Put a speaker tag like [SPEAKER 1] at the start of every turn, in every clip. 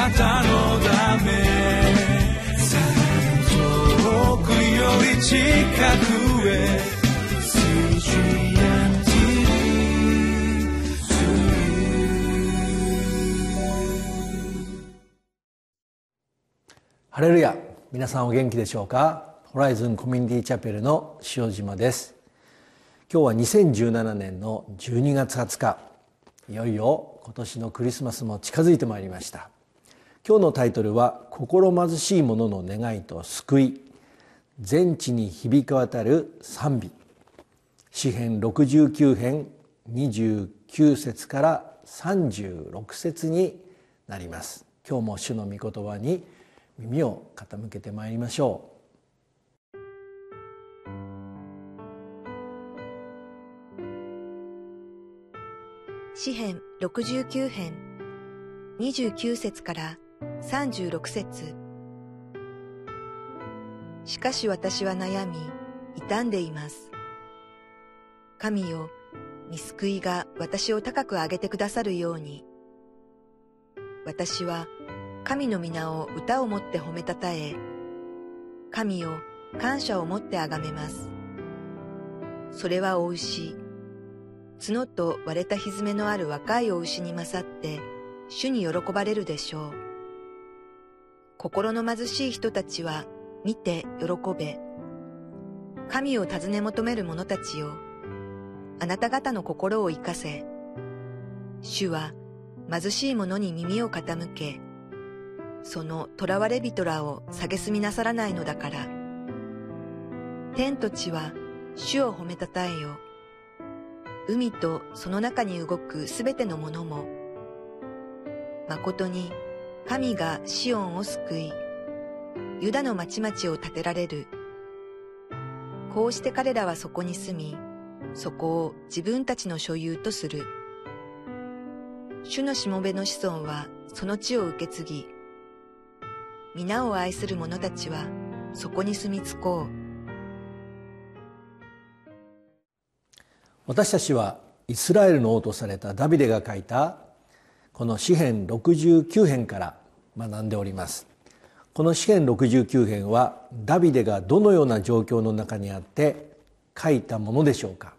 [SPEAKER 1] なたのため遠くより近くへ
[SPEAKER 2] ハレルヤ皆さんお元気でしょうか？ホライズンコミュニティチャペルの塩島です。今日は2017年の12月20日。いよいよ今年のクリスマスも近づいてまいりました。今日のタイトルは「心貧しい者の願いと救い。全地に響き渡る賛美」詩編69編29節から36節になります。今日も主の御言葉に耳を傾けてまいりましょう。
[SPEAKER 3] 詩編69編29節から36節しかし私は悩み傷んでいます神よ見救いが私を高く上げてくださるように私は神の皆を歌をもって褒めたたえ、神を感謝をもってあがめます。それはお牛、角と割れた蹄のある若いお牛に勝って、主に喜ばれるでしょう。心の貧しい人たちは見て喜べ。神を尋ね求める者たちよ。あなた方の心を生かせ。主は貧しい者に耳を傾け、その囚われ人らを蔑みなさらないのだから。天と地は主を褒めたたえよ。海とその中に動くすべてのものも。誠に神がシオンを救い、ユダの町々を建てられる。こうして彼らはそこに住み、そこを自分たちの所有とする。主のしもべの子孫はその地を受け継ぎ、皆を愛する者たちはそこに住み着こう
[SPEAKER 2] 私たちはイスラエルの王とされたダビデが書いたこの詩編69編から学んでおります。この詩編69編はダビデがどのような状況の中にあって書いたものでしょうか。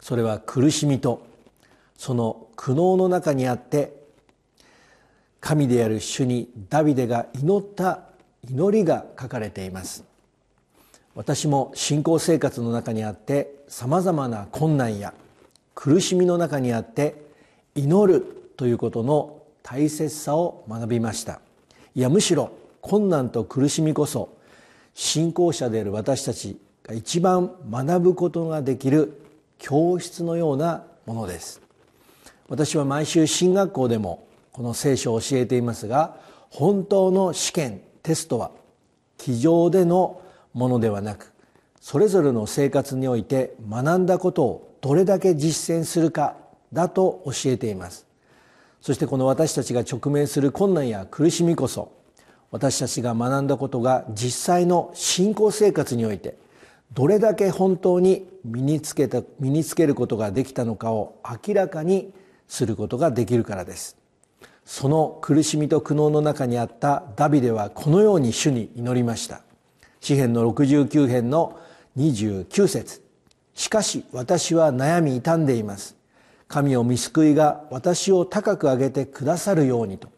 [SPEAKER 2] それは苦しみとその苦悩の中にあって神である主にダビデが祈った祈りが書かれています。私も信仰生活の中にあってさまざまな困難や苦しみの中にあって祈るということの大切さを学びました。いやむしろ困難と苦しみこそ信仰者である私たちが一番学ぶことができる教室のようなものです。私は毎週進学校でもこの聖書を教えていますが本当の試験テストは机上でのものではなくそれぞれの生活において学んだことをどれだけ実践するかだと教えています。そしてこの私たちが直面する困難や苦しみこそ私たちが学んだことが実際の信仰生活においてどれだけ本当に身につけた身につけることができたのかを明らかにすることができるからです。その苦しみと苦悩の中にあったダビデはこのように主に祈りました。詩篇の69編の29節。しかし私は悩み傷んでいます。神を見救いが私を高く上げてくださるようにと。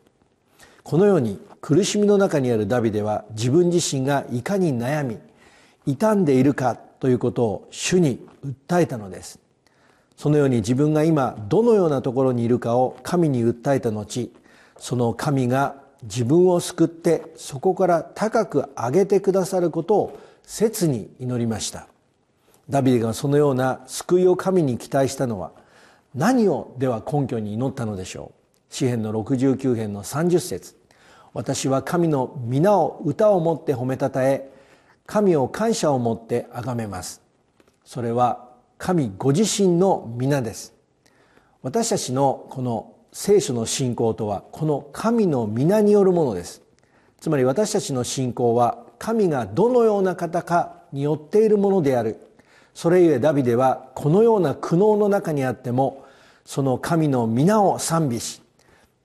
[SPEAKER 2] このように苦しみの中にあるダビデは自分自身がいかに悩み傷んでいるかということを主に訴えたのです。そのように自分が今どのようなところにいるかを神に訴えた後その神が自分を救ってそこから高く上げてくださることを切に祈りました。ダビデがそのような救いを神に期待したのは何をでは根拠に祈ったのでしょう？詩篇の69編の30節。私は神の皆を歌をもって褒めたたえ神を感謝をもって崇めます。それは神ご自身の皆です。私たちのこの聖書の信仰とはこの神の皆によるものです。つまり私たちの信仰は神がどのような方かによっているものである。それゆえダビデはこのような苦悩の中にあってもその神の皆を賛美し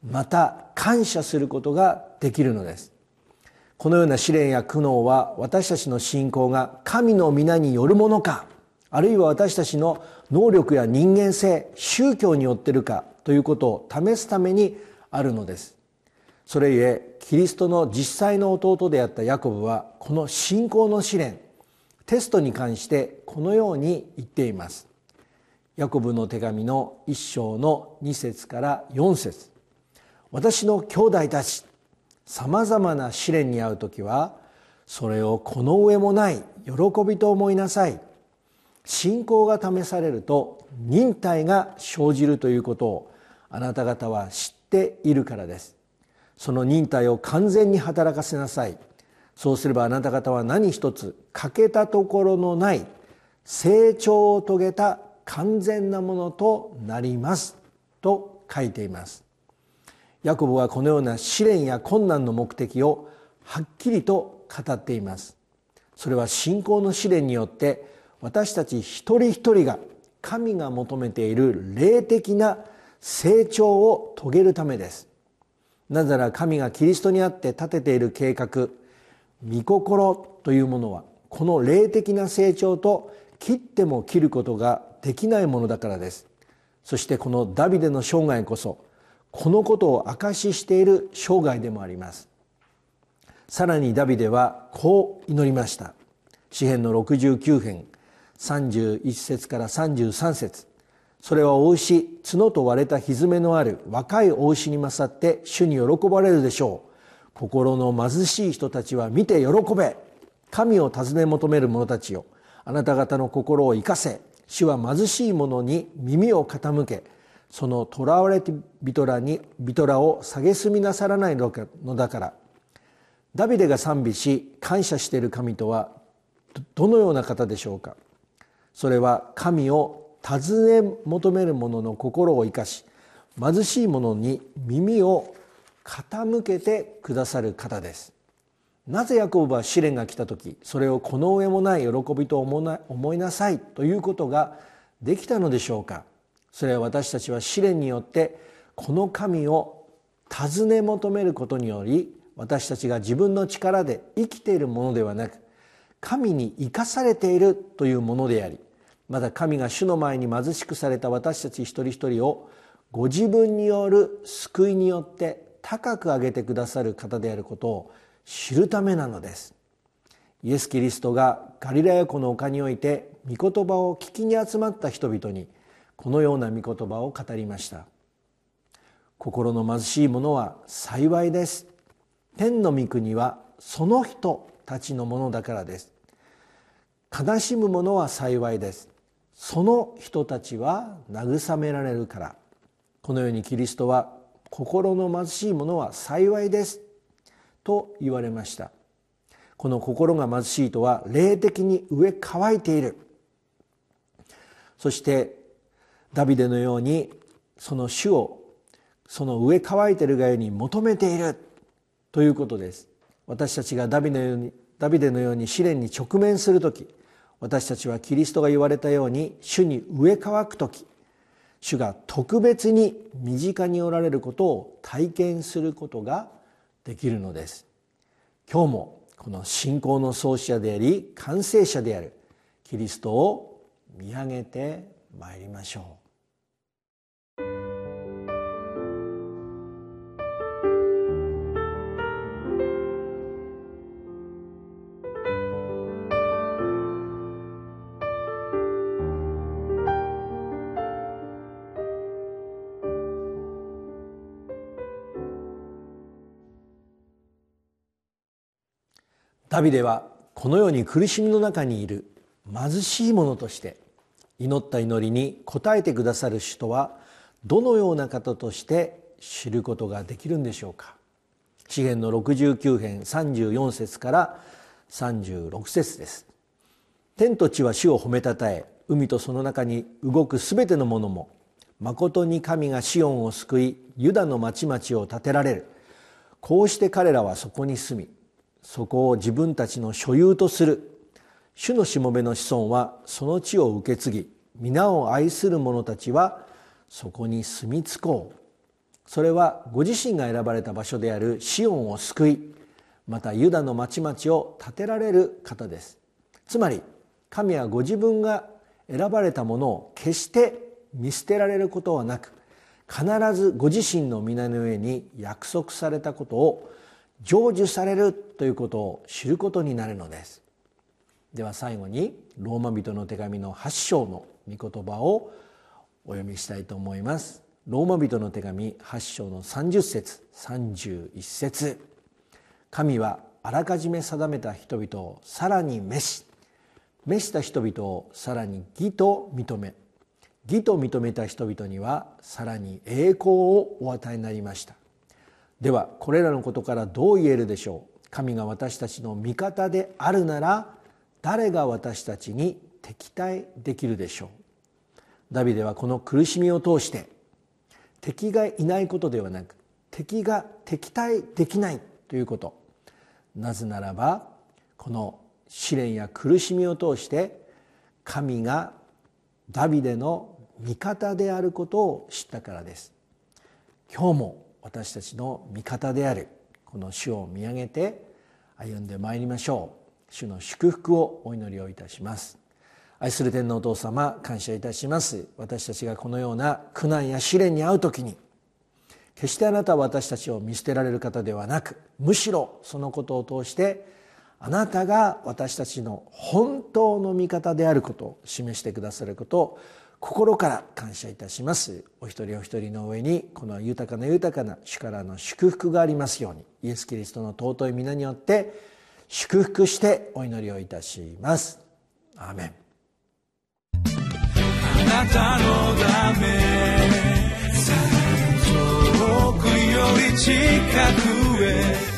[SPEAKER 2] また感謝することができるのです。このような試練や苦悩は私たちの信仰が神の皆によるものかあるいは私たちの能力や人間性宗教によってるかということを試すためにあるのです。それゆえキリストの実際の弟であったヤコブはこの信仰の試練テストに関してこのように言っています。ヤコブの手紙の一章の2節から4節。私の兄弟たちさまざまな試練に遭う時はそれをこの上もない喜びと思いなさい。信仰が試されると忍耐が生じるということをあなた方は知っているからです。その忍耐を完全に働かせなさい。そうすればあなた方は何一つ欠けたところのない成長を遂げた完全なものとなりますと書いています。ヤコブはこのような試練や困難の目的をはっきりと語っています。それは信仰の試練によって私たち一人一人が神が求めている霊的な成長を遂げるためです。なぜなら神がキリストにあって立てている計画御心というものはこの霊的な成長と切っても切ることができないものだからです。そしてこのダビデの生涯こそこのことを証ししている生涯でもあります。さらにダビデはこう祈りました。詩篇の69編31節から33節。それはお牛角と割れた蹄のある若いお牛に勝って主に喜ばれるでしょう。心の貧しい人たちは見て喜べ。神を尋ね求める者たちよ。あなた方の心を生かせ。主は貧しい者に耳を傾けその囚われて人らに人らを蔑みなさらないのだから。ダビデが賛美し感謝している神とはどのような方でしょうか。それは神を尋ね求める者の心を生かし貧しい者に耳を傾けてくださる方です。なぜヤコブは試練が来た時それをこの上もない喜びと思いなさいということができたのでしょうか？それは私たちは試練によってこの神を尋ね求めることにより私たちが自分の力で生きているものではなく神に生かされているというものでありまた神が主の前に貧しくされた私たち一人一人をご自分による救いによって高く上げてくださる方であることを知るためなのです。イエス・キリストがガリラヤ湖の丘において御言葉を聞きに集まった人々にこのような御言葉を語りました。心の貧しい者は幸いです。天の御国はその人たちのものだからです。悲しむ者は幸いです。その人たちは慰められるから。このようにキリストは心の貧しい者は幸いです。と言われました。この心が貧しいとは霊的に上乾いている。そしてダビデのようにその主をその上乾いているがゆえに求めている。ということです。私たちがダビデのようにダビデのように試練に直面する時私たちはキリストが言われたように主に上乾く時主が特別に身近におられることを体験することができるのです。今日もこの信仰の創始者であり完成者であるキリストを見上げてまいりましょう。ダビデはこのように苦しみの中にいる貧しい者として祈った祈りに応えてくださる主とはどのような方として知ることができるんでしょうか。詩篇の69編34節から36節です。天と地は主を褒めたたえ海とその中に動くすべてのものも誠に神がシオンを救いユダの町々を建てられる。こうして彼らはそこに住みそこを自分たちの所有とする。主のしもべの子孫はその地を受け継ぎ皆を愛する者たちはそこに住み着こう。それはご自身が選ばれた場所であるシオンを救いまたユダの町々を建てられる方です。つまり神はご自分が選ばれたものを決して見捨てられることはなく必ずご自身の皆の上に約束されたことを成就されるということを知ることになるのです。では最後にローマ人の手紙の8章の御言葉をお読みしたいと思います。ローマ人の手紙8章の30節31節。神はあらかじめ定めた人々をさらに召し召した人々をさらに義と認め義と認めた人々にはさらに栄光をお与えになりました。ではこれらのことからどう言えるでしょう？神が私たちの味方であるなら誰が私たちに敵対できるでしょう？ダビデはこの苦しみを通して敵がいないことではなく敵が敵対できないということ。なぜならばこの試練や苦しみを通して神がダビデの味方であることを知ったからです。今日も私たちの味方である。この主を見上げて歩んでまいりましょう。主の祝福をお祈りをいたします。愛する天皇お父様感謝いたします。私たちがこのような苦難や試練に遭う時に決してあなたは私たちを見捨てられる方ではなくむしろそのことを通してあなたが私たちの本当の味方であることを示してくださることを心から感謝いたします。お一人お一人の上にこの豊かな豊かな主からの祝福がありますようにイエス・キリストの尊い皆によって祝福してお祈りをいたします。アーメン。
[SPEAKER 1] あなたのため遠くより近くへ